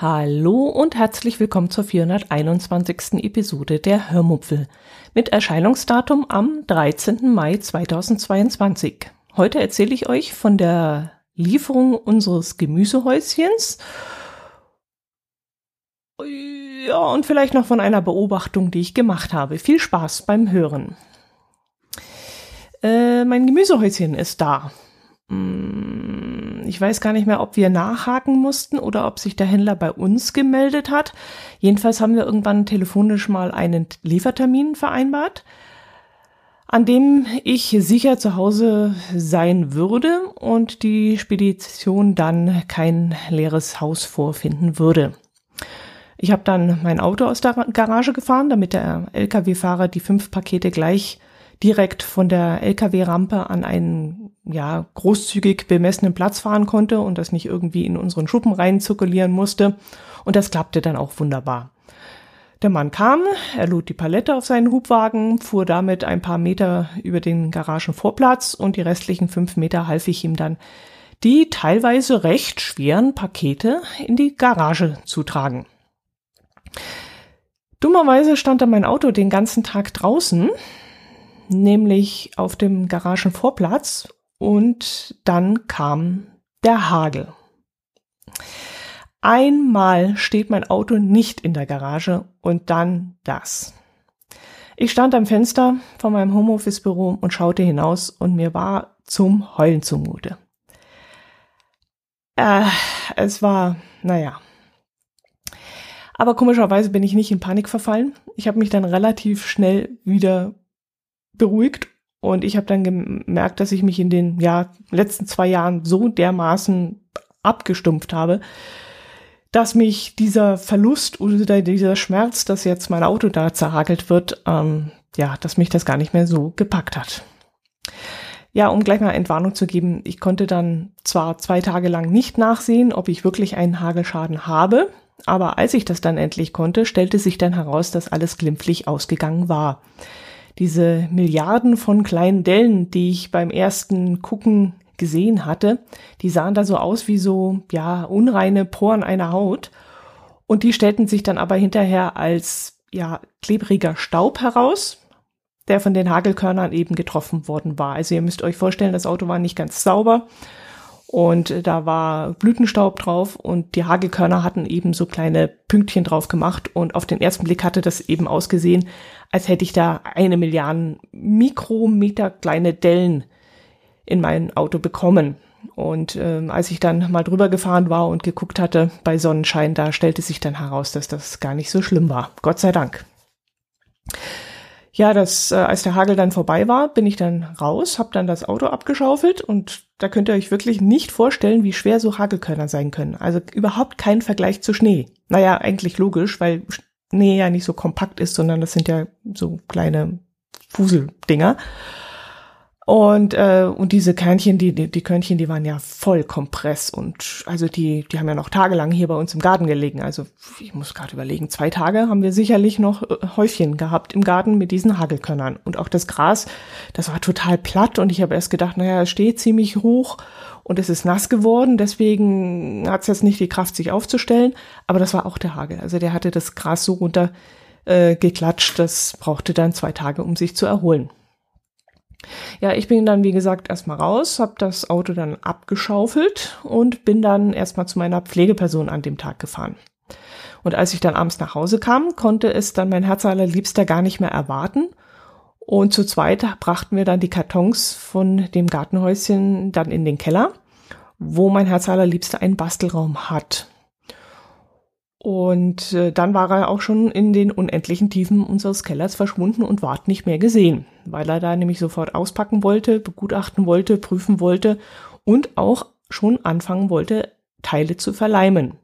Hallo und herzlich willkommen zur 421. Episode der Hörmupfel mit Erscheinungsdatum am 13. Mai 2022. Heute erzähle ich euch von der Lieferung unseres Gemüsehäuschens. Ja, und vielleicht noch von einer Beobachtung, die ich gemacht habe. Viel Spaß beim Hören. Äh, mein Gemüsehäuschen ist da. Hm, ich weiß gar nicht mehr, ob wir nachhaken mussten oder ob sich der Händler bei uns gemeldet hat. Jedenfalls haben wir irgendwann telefonisch mal einen Liefertermin vereinbart, an dem ich sicher zu Hause sein würde und die Spedition dann kein leeres Haus vorfinden würde. Ich habe dann mein Auto aus der Garage gefahren, damit der Lkw-Fahrer die fünf Pakete gleich direkt von der Lkw-Rampe an einen ja großzügig bemessenen Platz fahren konnte und das nicht irgendwie in unseren Schuppen rein zirkulieren musste. Und das klappte dann auch wunderbar. Der Mann kam, er lud die Palette auf seinen Hubwagen, fuhr damit ein paar Meter über den Garagenvorplatz und die restlichen fünf Meter half ich ihm dann, die teilweise recht schweren Pakete in die Garage zu tragen. Dummerweise stand da mein Auto den ganzen Tag draußen, nämlich auf dem Garagenvorplatz und dann kam der Hagel. Einmal steht mein Auto nicht in der Garage und dann das. Ich stand am Fenster von meinem Homeoffice-Büro und schaute hinaus und mir war zum Heulen zumute. Äh, es war, naja. Aber komischerweise bin ich nicht in Panik verfallen. Ich habe mich dann relativ schnell wieder beruhigt und ich habe dann gemerkt, dass ich mich in den ja, letzten zwei Jahren so dermaßen abgestumpft habe, dass mich dieser Verlust oder dieser Schmerz, dass jetzt mein Auto da zerhagelt wird, ähm, ja, dass mich das gar nicht mehr so gepackt hat. Ja, um gleich mal Entwarnung zu geben, ich konnte dann zwar zwei Tage lang nicht nachsehen, ob ich wirklich einen Hagelschaden habe, aber als ich das dann endlich konnte, stellte sich dann heraus, dass alles glimpflich ausgegangen war diese Milliarden von kleinen Dellen, die ich beim ersten Gucken gesehen hatte, die sahen da so aus wie so, ja, unreine Poren einer Haut. Und die stellten sich dann aber hinterher als, ja, klebriger Staub heraus, der von den Hagelkörnern eben getroffen worden war. Also ihr müsst euch vorstellen, das Auto war nicht ganz sauber und da war Blütenstaub drauf und die Hagelkörner hatten eben so kleine Pünktchen drauf gemacht und auf den ersten Blick hatte das eben ausgesehen, als hätte ich da eine Milliarde Mikrometer kleine Dellen in mein Auto bekommen. Und ähm, als ich dann mal drüber gefahren war und geguckt hatte bei Sonnenschein, da stellte sich dann heraus, dass das gar nicht so schlimm war. Gott sei Dank. Ja, das, äh, als der Hagel dann vorbei war, bin ich dann raus, habe dann das Auto abgeschaufelt und da könnt ihr euch wirklich nicht vorstellen, wie schwer so Hagelkörner sein können. Also überhaupt kein Vergleich zu Schnee. Naja, eigentlich logisch, weil Schnee ja nicht so kompakt ist, sondern das sind ja so kleine Fuseldinger. Und, äh, und diese Körnchen, die, die, die Körnchen, die waren ja voll Kompress und also die, die haben ja noch tagelang hier bei uns im Garten gelegen. Also ich muss gerade überlegen, zwei Tage haben wir sicherlich noch äh, Häufchen gehabt im Garten mit diesen Hagelkörnern. Und auch das Gras, das war total platt und ich habe erst gedacht, naja, es steht ziemlich hoch und es ist nass geworden, deswegen hat es jetzt nicht die Kraft, sich aufzustellen. Aber das war auch der Hagel. Also der hatte das Gras so runter äh, geklatscht, das brauchte dann zwei Tage, um sich zu erholen. Ja, ich bin dann, wie gesagt, erstmal raus, habe das Auto dann abgeschaufelt und bin dann erstmal zu meiner Pflegeperson an dem Tag gefahren. Und als ich dann abends nach Hause kam, konnte es dann mein Herz allerliebster gar nicht mehr erwarten. Und zu zweit brachten wir dann die Kartons von dem Gartenhäuschen dann in den Keller, wo mein Herz allerliebster einen Bastelraum hat. Und äh, dann war er auch schon in den unendlichen Tiefen unseres Kellers verschwunden und ward nicht mehr gesehen, weil er da nämlich sofort auspacken wollte, begutachten wollte, prüfen wollte und auch schon anfangen wollte, Teile zu verleimen.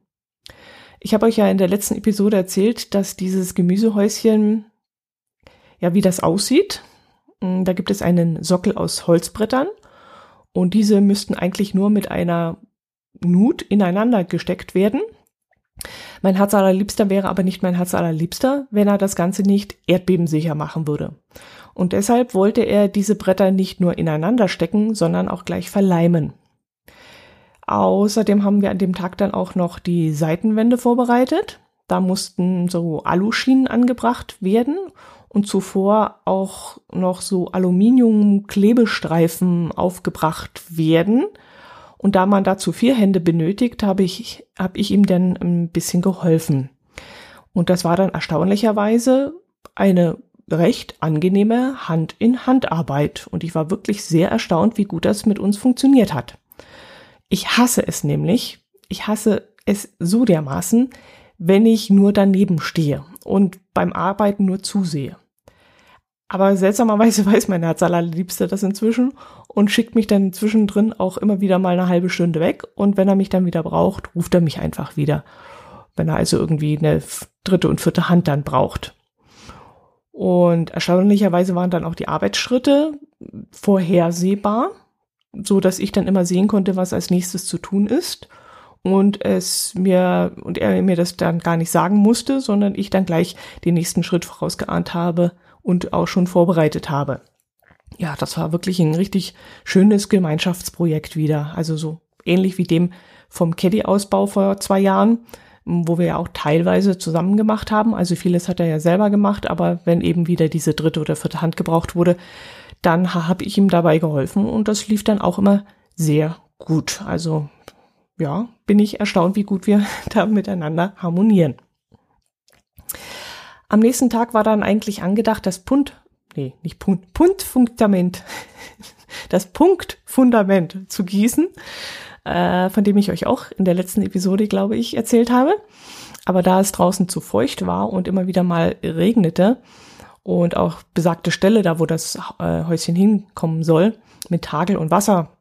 Ich habe euch ja in der letzten Episode erzählt, dass dieses Gemüsehäuschen, ja, wie das aussieht. Da gibt es einen Sockel aus Holzbrettern und diese müssten eigentlich nur mit einer Nut ineinander gesteckt werden. Mein Herz allerliebster wäre aber nicht mein Herz allerliebster, wenn er das Ganze nicht erdbebensicher machen würde. Und deshalb wollte er diese Bretter nicht nur ineinander stecken, sondern auch gleich verleimen. Außerdem haben wir an dem Tag dann auch noch die Seitenwände vorbereitet. Da mussten so Aluschienen angebracht werden und zuvor auch noch so Aluminium-Klebestreifen aufgebracht werden. Und da man dazu vier Hände benötigt, habe ich, habe ich ihm dann ein bisschen geholfen. Und das war dann erstaunlicherweise eine recht angenehme Hand-in-Hand-Arbeit. Und ich war wirklich sehr erstaunt, wie gut das mit uns funktioniert hat. Ich hasse es nämlich. Ich hasse es so dermaßen, wenn ich nur daneben stehe und beim Arbeiten nur zusehe. Aber seltsamerweise weiß mein Herz allerliebster das inzwischen und schickt mich dann zwischendrin auch immer wieder mal eine halbe Stunde weg. Und wenn er mich dann wieder braucht, ruft er mich einfach wieder. Wenn er also irgendwie eine dritte und vierte Hand dann braucht. Und erstaunlicherweise waren dann auch die Arbeitsschritte vorhersehbar, so dass ich dann immer sehen konnte, was als nächstes zu tun ist. Und es mir, und er mir das dann gar nicht sagen musste, sondern ich dann gleich den nächsten Schritt vorausgeahnt habe, und auch schon vorbereitet habe. Ja, das war wirklich ein richtig schönes Gemeinschaftsprojekt wieder. Also so ähnlich wie dem vom Caddy-Ausbau vor zwei Jahren, wo wir ja auch teilweise zusammen gemacht haben. Also vieles hat er ja selber gemacht, aber wenn eben wieder diese dritte oder vierte Hand gebraucht wurde, dann habe ich ihm dabei geholfen und das lief dann auch immer sehr gut. Also ja, bin ich erstaunt, wie gut wir da miteinander harmonieren. Am nächsten Tag war dann eigentlich angedacht, das Punt, nee, nicht Punt, Puntfundament, das Punktfundament zu gießen, äh, von dem ich euch auch in der letzten Episode, glaube ich, erzählt habe. Aber da es draußen zu feucht war und immer wieder mal regnete und auch besagte Stelle, da wo das äh, Häuschen hinkommen soll, mit Hagel und Wasser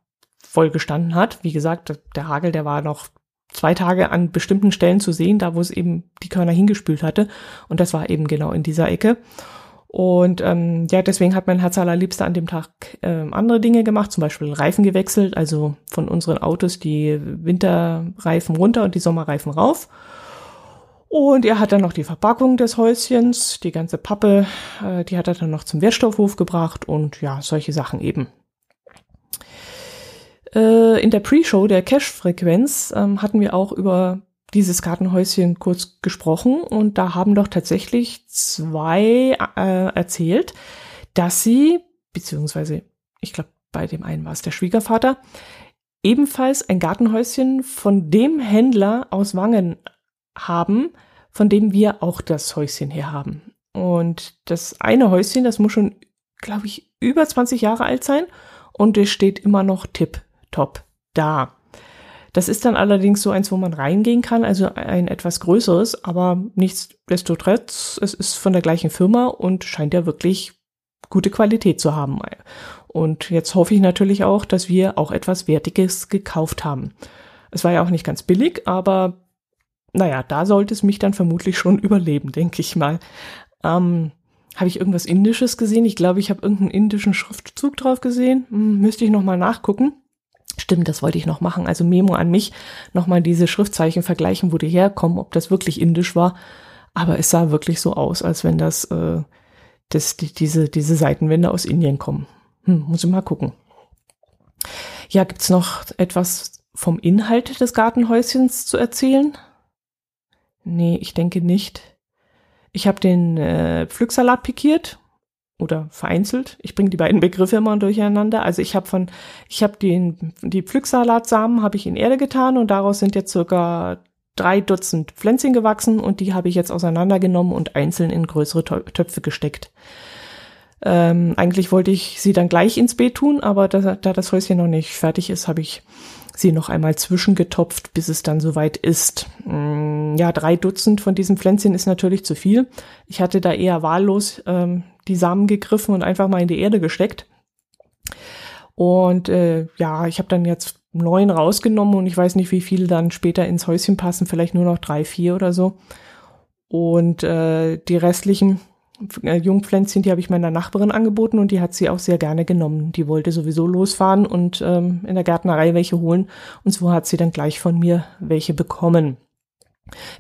vollgestanden hat. Wie gesagt, der Hagel, der war noch zwei Tage an bestimmten Stellen zu sehen, da wo es eben die Körner hingespült hatte. Und das war eben genau in dieser Ecke. Und ähm, ja, deswegen hat mein Herz allerliebster an dem Tag ähm, andere Dinge gemacht, zum Beispiel Reifen gewechselt, also von unseren Autos die Winterreifen runter und die Sommerreifen rauf. Und er hat dann noch die Verpackung des Häuschens, die ganze Pappe, äh, die hat er dann noch zum Wertstoffhof gebracht und ja, solche Sachen eben. Äh, in der Pre-Show der Cash-Frequenz ähm, hatten wir auch über dieses Gartenhäuschen kurz gesprochen und da haben doch tatsächlich zwei äh, erzählt, dass sie, beziehungsweise ich glaube bei dem einen war es der Schwiegervater, ebenfalls ein Gartenhäuschen von dem Händler aus Wangen haben, von dem wir auch das Häuschen her haben. Und das eine Häuschen, das muss schon, glaube ich, über 20 Jahre alt sein und es steht immer noch tipp top da. Das ist dann allerdings so eins, wo man reingehen kann, also ein etwas größeres, aber nichtsdestotrotz, es ist von der gleichen Firma und scheint ja wirklich gute Qualität zu haben. Und jetzt hoffe ich natürlich auch, dass wir auch etwas Wertiges gekauft haben. Es war ja auch nicht ganz billig, aber naja, da sollte es mich dann vermutlich schon überleben, denke ich mal. Ähm, habe ich irgendwas Indisches gesehen? Ich glaube, ich habe irgendeinen indischen Schriftzug drauf gesehen. Hm, müsste ich nochmal nachgucken. Stimmt, das wollte ich noch machen. Also Memo an mich, nochmal diese Schriftzeichen vergleichen, wo die herkommen, ob das wirklich indisch war. Aber es sah wirklich so aus, als wenn das, äh, das die, diese, diese Seitenwände aus Indien kommen. Hm, muss ich mal gucken. Ja, gibt's noch etwas vom Inhalt des Gartenhäuschens zu erzählen? Nee, ich denke nicht. Ich habe den äh, Pflücksalat pikiert oder vereinzelt. Ich bringe die beiden Begriffe immer durcheinander. Also ich habe von, ich habe den die Pflücksalatsamen habe ich in Erde getan und daraus sind jetzt circa drei Dutzend Pflänzchen gewachsen und die habe ich jetzt auseinandergenommen und einzeln in größere Töpfe gesteckt. Ähm, eigentlich wollte ich sie dann gleich ins Beet tun, aber da, da das Häuschen noch nicht fertig ist, habe ich sie noch einmal zwischengetopft, bis es dann soweit ist. Mm, ja, drei Dutzend von diesen Pflänzchen ist natürlich zu viel. Ich hatte da eher wahllos ähm, die Samen gegriffen und einfach mal in die Erde gesteckt. Und äh, ja, ich habe dann jetzt neun rausgenommen und ich weiß nicht, wie viele dann später ins Häuschen passen, vielleicht nur noch drei, vier oder so. Und äh, die restlichen, äh, Jungpflänzchen, die habe ich meiner Nachbarin angeboten und die hat sie auch sehr gerne genommen. Die wollte sowieso losfahren und ähm, in der Gärtnerei welche holen und so hat sie dann gleich von mir welche bekommen.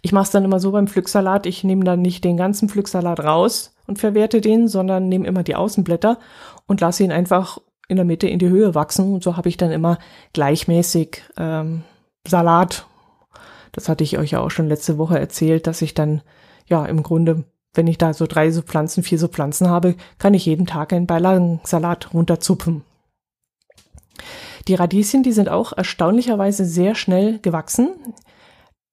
Ich mache es dann immer so beim Pflücksalat, ich nehme dann nicht den ganzen Pflücksalat raus und verwerte den, sondern nehme immer die Außenblätter und lasse ihn einfach in der Mitte in die Höhe wachsen und so habe ich dann immer gleichmäßig ähm, Salat. Das hatte ich euch ja auch schon letzte Woche erzählt, dass ich dann ja im Grunde wenn ich da so drei so Pflanzen, vier so Pflanzen habe, kann ich jeden Tag einen Beilagensalat runterzupfen. Die Radieschen, die sind auch erstaunlicherweise sehr schnell gewachsen.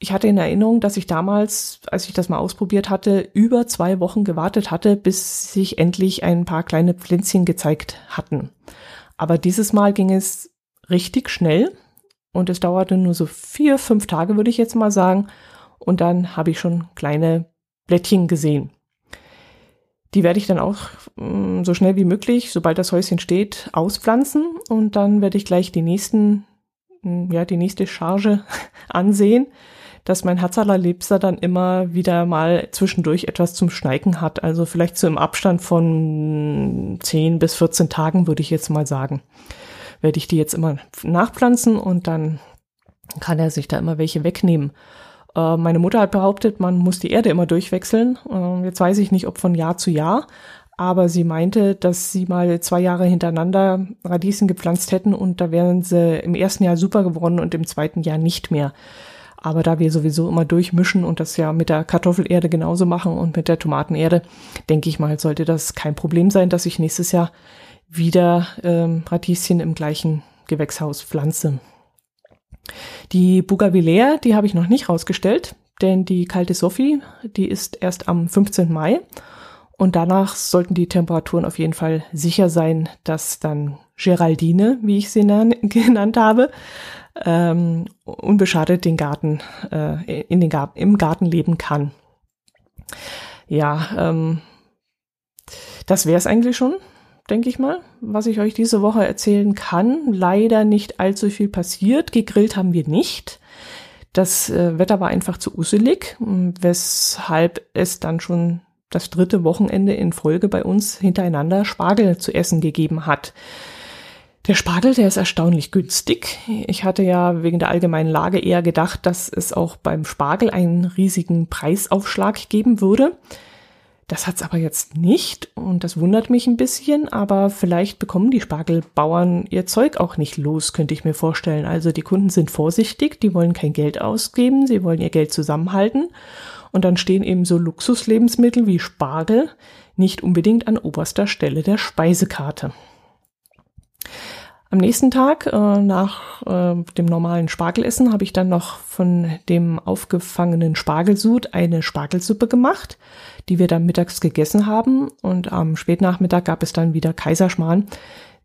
Ich hatte in Erinnerung, dass ich damals, als ich das mal ausprobiert hatte, über zwei Wochen gewartet hatte, bis sich endlich ein paar kleine Pflänzchen gezeigt hatten. Aber dieses Mal ging es richtig schnell und es dauerte nur so vier, fünf Tage, würde ich jetzt mal sagen. Und dann habe ich schon kleine Blättchen gesehen. Die werde ich dann auch mm, so schnell wie möglich, sobald das Häuschen steht, auspflanzen und dann werde ich gleich die nächsten, mm, ja, die nächste Charge ansehen, dass mein Herzallerliebster dann immer wieder mal zwischendurch etwas zum Schneiken hat. Also vielleicht so im Abstand von 10 bis 14 Tagen würde ich jetzt mal sagen. Werde ich die jetzt immer nachpflanzen und dann kann er sich da immer welche wegnehmen. Äh, meine Mutter hat behauptet, man muss die Erde immer durchwechseln. Äh, jetzt weiß ich nicht, ob von Jahr zu Jahr, aber sie meinte, dass sie mal zwei Jahre hintereinander Radieschen gepflanzt hätten und da wären sie im ersten Jahr super geworden und im zweiten Jahr nicht mehr. Aber da wir sowieso immer durchmischen und das ja mit der Kartoffelerde genauso machen und mit der Tomatenerde, denke ich mal, sollte das kein Problem sein, dass ich nächstes Jahr wieder ähm, Radieschen im gleichen Gewächshaus pflanze. Die Bougainvillea, die habe ich noch nicht rausgestellt, denn die kalte Sophie, die ist erst am 15. Mai und danach sollten die Temperaturen auf jeden Fall sicher sein, dass dann Geraldine, wie ich sie genannt habe, ähm, unbeschadet den Garten, äh, in den Garten, im Garten leben kann. Ja, ähm, das wäre es eigentlich schon denke ich mal, was ich euch diese Woche erzählen kann. Leider nicht allzu viel passiert. Gegrillt haben wir nicht. Das äh, Wetter war einfach zu uselig, weshalb es dann schon das dritte Wochenende in Folge bei uns hintereinander Spargel zu essen gegeben hat. Der Spargel, der ist erstaunlich günstig. Ich hatte ja wegen der allgemeinen Lage eher gedacht, dass es auch beim Spargel einen riesigen Preisaufschlag geben würde. Das hat's aber jetzt nicht und das wundert mich ein bisschen, aber vielleicht bekommen die Spargelbauern ihr Zeug auch nicht los, könnte ich mir vorstellen. Also die Kunden sind vorsichtig, die wollen kein Geld ausgeben, sie wollen ihr Geld zusammenhalten und dann stehen eben so Luxuslebensmittel wie Spargel nicht unbedingt an oberster Stelle der Speisekarte. Am nächsten Tag äh, nach äh, dem normalen Spargelessen habe ich dann noch von dem aufgefangenen Spargelsud eine Spargelsuppe gemacht, die wir dann mittags gegessen haben. Und am Spätnachmittag gab es dann wieder Kaiserschmarrn,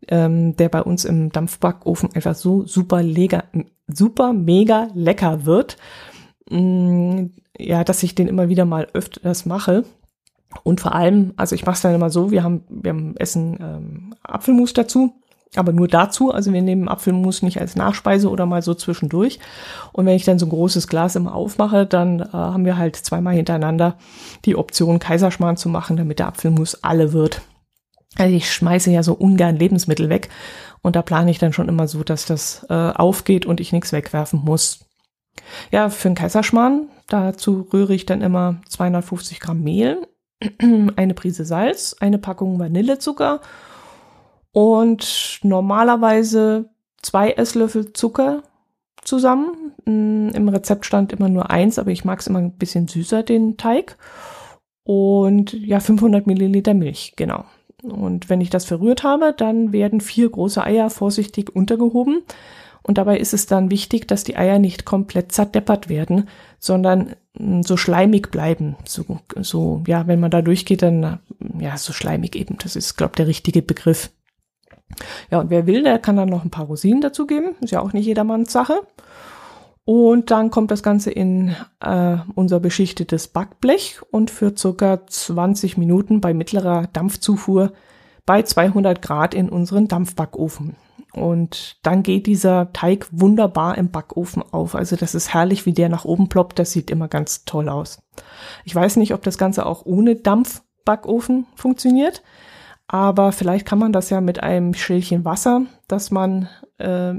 ähm, der bei uns im Dampfbackofen einfach so super, leger, super mega lecker wird. Mm, ja, dass ich den immer wieder mal öfters mache. Und vor allem, also ich mache es dann immer so, wir haben, wir haben Essen ähm, Apfelmus dazu aber nur dazu. Also wir nehmen Apfelmus nicht als Nachspeise oder mal so zwischendurch. Und wenn ich dann so ein großes Glas immer aufmache, dann äh, haben wir halt zweimal hintereinander die Option, Kaiserschmarrn zu machen, damit der Apfelmus alle wird. Also ich schmeiße ja so ungern Lebensmittel weg. Und da plane ich dann schon immer so, dass das äh, aufgeht und ich nichts wegwerfen muss. Ja, für einen Kaiserschmarrn, dazu rühre ich dann immer 250 Gramm Mehl, eine Prise Salz, eine Packung Vanillezucker und normalerweise zwei Esslöffel Zucker zusammen. Mm, Im Rezept stand immer nur eins, aber ich mag es immer ein bisschen süßer, den Teig. Und ja, 500 Milliliter Milch, genau. Und wenn ich das verrührt habe, dann werden vier große Eier vorsichtig untergehoben. Und dabei ist es dann wichtig, dass die Eier nicht komplett zerdeppert werden, sondern mm, so schleimig bleiben. So, so ja, wenn man da durchgeht, dann ja, so schleimig eben. Das ist, glaube der richtige Begriff. Ja, und wer will, der kann dann noch ein paar Rosinen dazugeben. Ist ja auch nicht jedermanns Sache. Und dann kommt das Ganze in äh, unser beschichtetes Backblech und für circa 20 Minuten bei mittlerer Dampfzufuhr bei 200 Grad in unseren Dampfbackofen. Und dann geht dieser Teig wunderbar im Backofen auf. Also das ist herrlich, wie der nach oben ploppt. Das sieht immer ganz toll aus. Ich weiß nicht, ob das Ganze auch ohne Dampf Dampfbackofen funktioniert. Aber vielleicht kann man das ja mit einem Schälchen Wasser, das man äh,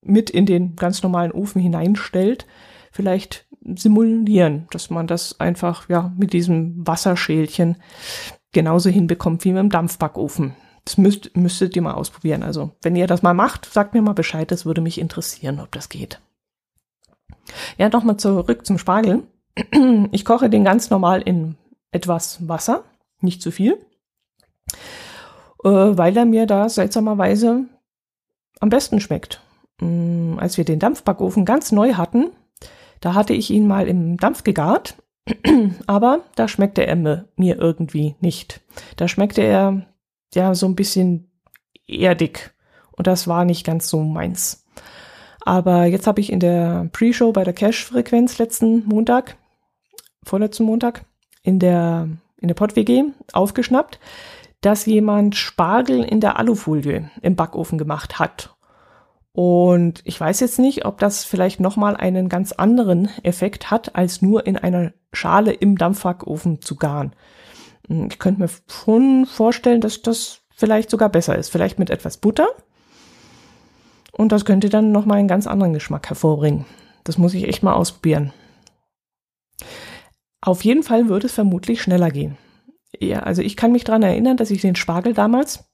mit in den ganz normalen Ofen hineinstellt, vielleicht simulieren, dass man das einfach ja mit diesem Wasserschälchen genauso hinbekommt wie mit dem Dampfbackofen. Das müsst, müsstet ihr mal ausprobieren. Also, wenn ihr das mal macht, sagt mir mal Bescheid, das würde mich interessieren, ob das geht. Ja, nochmal zurück zum Spargel. Ich koche den ganz normal in etwas Wasser, nicht zu viel, äh, weil er mir da seltsamerweise am besten schmeckt. Mm, als wir den Dampfbackofen ganz neu hatten, da hatte ich ihn mal im Dampf gegart, aber da schmeckte er mir irgendwie nicht. Da schmeckte er ja so ein bisschen erdig und das war nicht ganz so meins. Aber jetzt habe ich in der Pre-Show bei der Cash-Frequenz letzten Montag, vorletzten Montag, in der, in der Pott-WG aufgeschnappt, dass jemand Spargel in der Alufolie im Backofen gemacht hat. Und ich weiß jetzt nicht, ob das vielleicht nochmal einen ganz anderen Effekt hat, als nur in einer Schale im Dampfbackofen zu garen. Hm, ich könnte mir schon vorstellen, dass das vielleicht sogar besser ist. Vielleicht mit etwas Butter. Und das könnte dann nochmal einen ganz anderen Geschmack hervorbringen. Das muss ich echt mal ausprobieren. Auf jeden Fall würde es vermutlich schneller gehen. Ja, also ich kann mich dran erinnern, dass ich den Spargel damals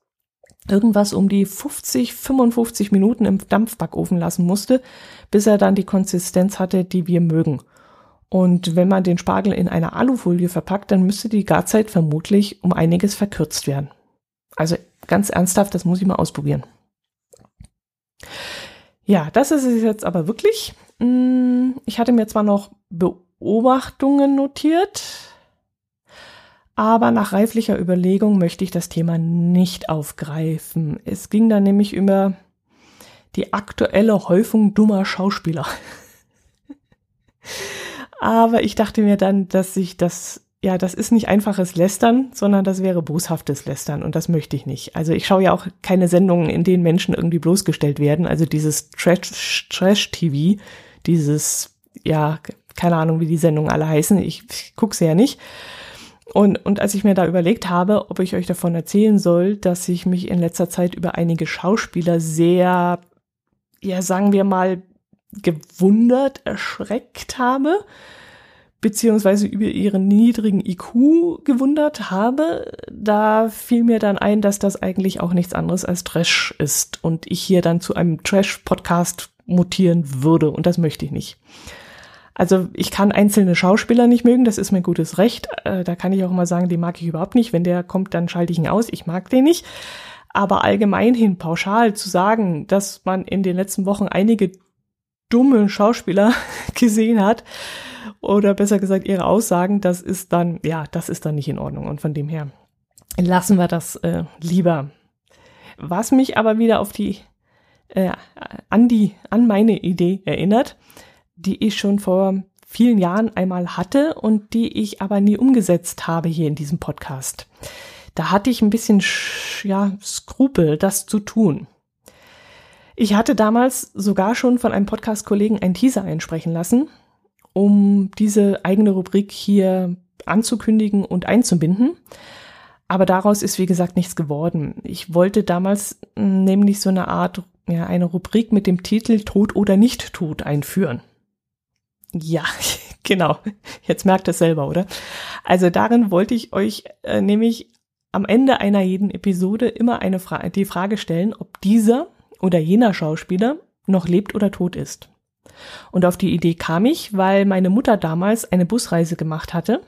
irgendwas um die 50, 55 Minuten im Dampfbackofen lassen musste, bis er dann die Konsistenz hatte, die wir mögen. Und wenn man den Spargel in einer Alufolie verpackt, dann müsste die Garzeit vermutlich um einiges verkürzt werden. Also ganz ernsthaft, das muss ich mal ausprobieren. Ja, das ist es jetzt aber wirklich. Hm, ich hatte mir zwar noch Beobachtungen notiert, aber nach reiflicher Überlegung möchte ich das Thema nicht aufgreifen. Es ging da nämlich über die aktuelle Häufung dummer Schauspieler. aber ich dachte mir dann, dass ich das, ja, das ist nicht einfaches Lästern, sondern das wäre boshaftes Lästern und das möchte ich nicht. Also ich schaue ja auch keine Sendungen, in denen Menschen irgendwie bloßgestellt werden. Also dieses Trash-TV, Trash dieses, ja, keine Ahnung, wie die Sendungen alle heißen. Ich, ich gucke sie ja nicht. Und, und als ich mir da überlegt habe, ob ich euch davon erzählen soll, dass ich mich in letzter Zeit über einige Schauspieler sehr, ja, sagen wir mal, gewundert, erschreckt habe, beziehungsweise über ihren niedrigen IQ gewundert habe, da fiel mir dann ein, dass das eigentlich auch nichts anderes als Trash ist und ich hier dann zu einem Trash-Podcast mutieren würde und das möchte ich nicht. Also ich kann einzelne Schauspieler nicht mögen, das ist mein gutes Recht. Äh, da kann ich auch mal sagen, den mag ich überhaupt nicht. Wenn der kommt, dann schalte ich ihn aus. Ich mag den nicht. Aber allgemein hin pauschal zu sagen, dass man in den letzten Wochen einige dumme Schauspieler gesehen hat, oder besser gesagt ihre Aussagen, das ist dann, ja, das ist dann nicht in Ordnung. Und von dem her lassen wir das äh, lieber. Was mich aber wieder auf die, äh, an die, an meine Idee erinnert, die ich schon vor vielen Jahren einmal hatte und die ich aber nie umgesetzt habe hier in diesem Podcast. Da hatte ich ein bisschen ja, Skrupel, das zu tun. Ich hatte damals sogar schon von einem Podcast-Kollegen einen Teaser einsprechen lassen, um diese eigene Rubrik hier anzukündigen und einzubinden. Aber daraus ist, wie gesagt, nichts geworden. Ich wollte damals nämlich so eine Art, ja, eine Rubrik mit dem Titel Tod oder nicht tot einführen. Ja, genau. Jetzt merkt es selber, oder? Also darin wollte ich euch äh, nämlich am Ende einer jeden Episode immer eine Fra die Frage stellen, ob dieser oder jener Schauspieler noch lebt oder tot ist. Und auf die Idee kam ich, weil meine Mutter damals eine Busreise gemacht hatte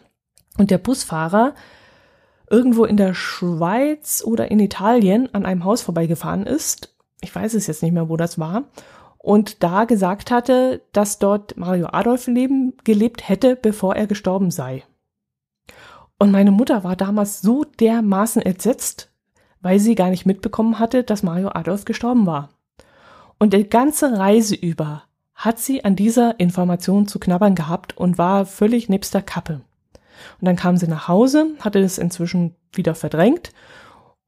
und der Busfahrer irgendwo in der Schweiz oder in Italien an einem Haus vorbeigefahren ist. Ich weiß es jetzt nicht mehr, wo das war und da gesagt hatte, dass dort Mario Adolf leben, gelebt hätte, bevor er gestorben sei. Und meine Mutter war damals so dermaßen entsetzt, weil sie gar nicht mitbekommen hatte, dass Mario Adolf gestorben war. Und die ganze Reise über hat sie an dieser Information zu knabbern gehabt und war völlig nebst der Kappe. Und dann kam sie nach Hause, hatte es inzwischen wieder verdrängt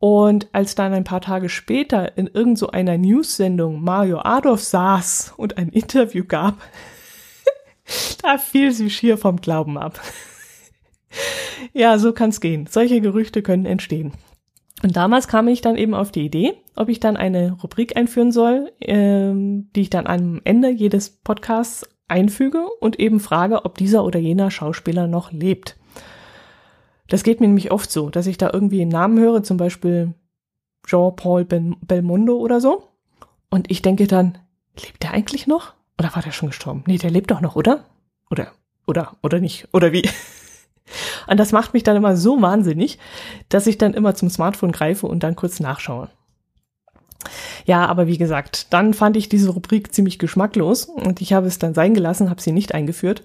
und als dann ein paar Tage später in irgend so einer News-Sendung Mario Adolf saß und ein Interview gab, da fiel sie schier vom Glauben ab. ja, so kann's gehen. Solche Gerüchte können entstehen. Und damals kam ich dann eben auf die Idee, ob ich dann eine Rubrik einführen soll, ähm, die ich dann am Ende jedes Podcasts einfüge und eben frage, ob dieser oder jener Schauspieler noch lebt. Das geht mir nämlich oft so, dass ich da irgendwie einen Namen höre, zum Beispiel Jean-Paul Belmondo oder so. Und ich denke dann, lebt der eigentlich noch? Oder war der schon gestorben? Nee, der lebt doch noch, oder? Oder, oder, oder nicht? Oder wie? Und das macht mich dann immer so wahnsinnig, dass ich dann immer zum Smartphone greife und dann kurz nachschaue. Ja, aber wie gesagt, dann fand ich diese Rubrik ziemlich geschmacklos und ich habe es dann sein gelassen, habe sie nicht eingeführt.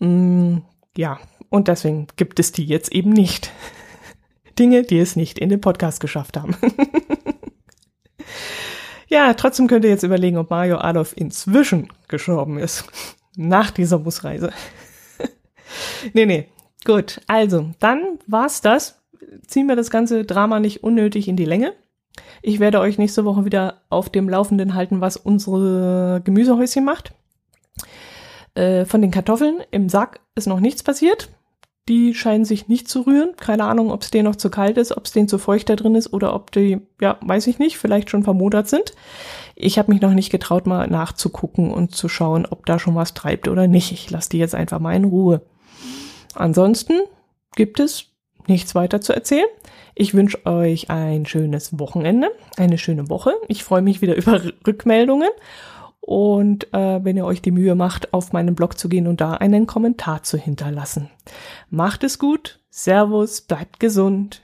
Mm, ja, und deswegen gibt es die jetzt eben nicht. Dinge, die es nicht in den Podcast geschafft haben. ja, trotzdem könnt ihr jetzt überlegen, ob Mario Adolf inzwischen gestorben ist. Nach dieser Busreise. nee, nee. Gut, also, dann war's das. Ziehen wir das ganze Drama nicht unnötig in die Länge. Ich werde euch nächste Woche wieder auf dem Laufenden halten, was unsere Gemüsehäuschen macht. Äh, von den Kartoffeln im Sack ist noch nichts passiert. Die scheinen sich nicht zu rühren. Keine Ahnung, ob es denen noch zu kalt ist, ob es denen zu feucht da drin ist oder ob die, ja, weiß ich nicht, vielleicht schon vermodert sind. Ich habe mich noch nicht getraut, mal nachzugucken und zu schauen, ob da schon was treibt oder nicht. Ich lasse die jetzt einfach mal in Ruhe. Ansonsten gibt es nichts weiter zu erzählen. Ich wünsche euch ein schönes Wochenende, eine schöne Woche. Ich freue mich wieder über Rückmeldungen und äh, wenn ihr euch die Mühe macht, auf meinen Blog zu gehen und da einen Kommentar zu hinterlassen. Macht es gut, Servus, bleibt gesund.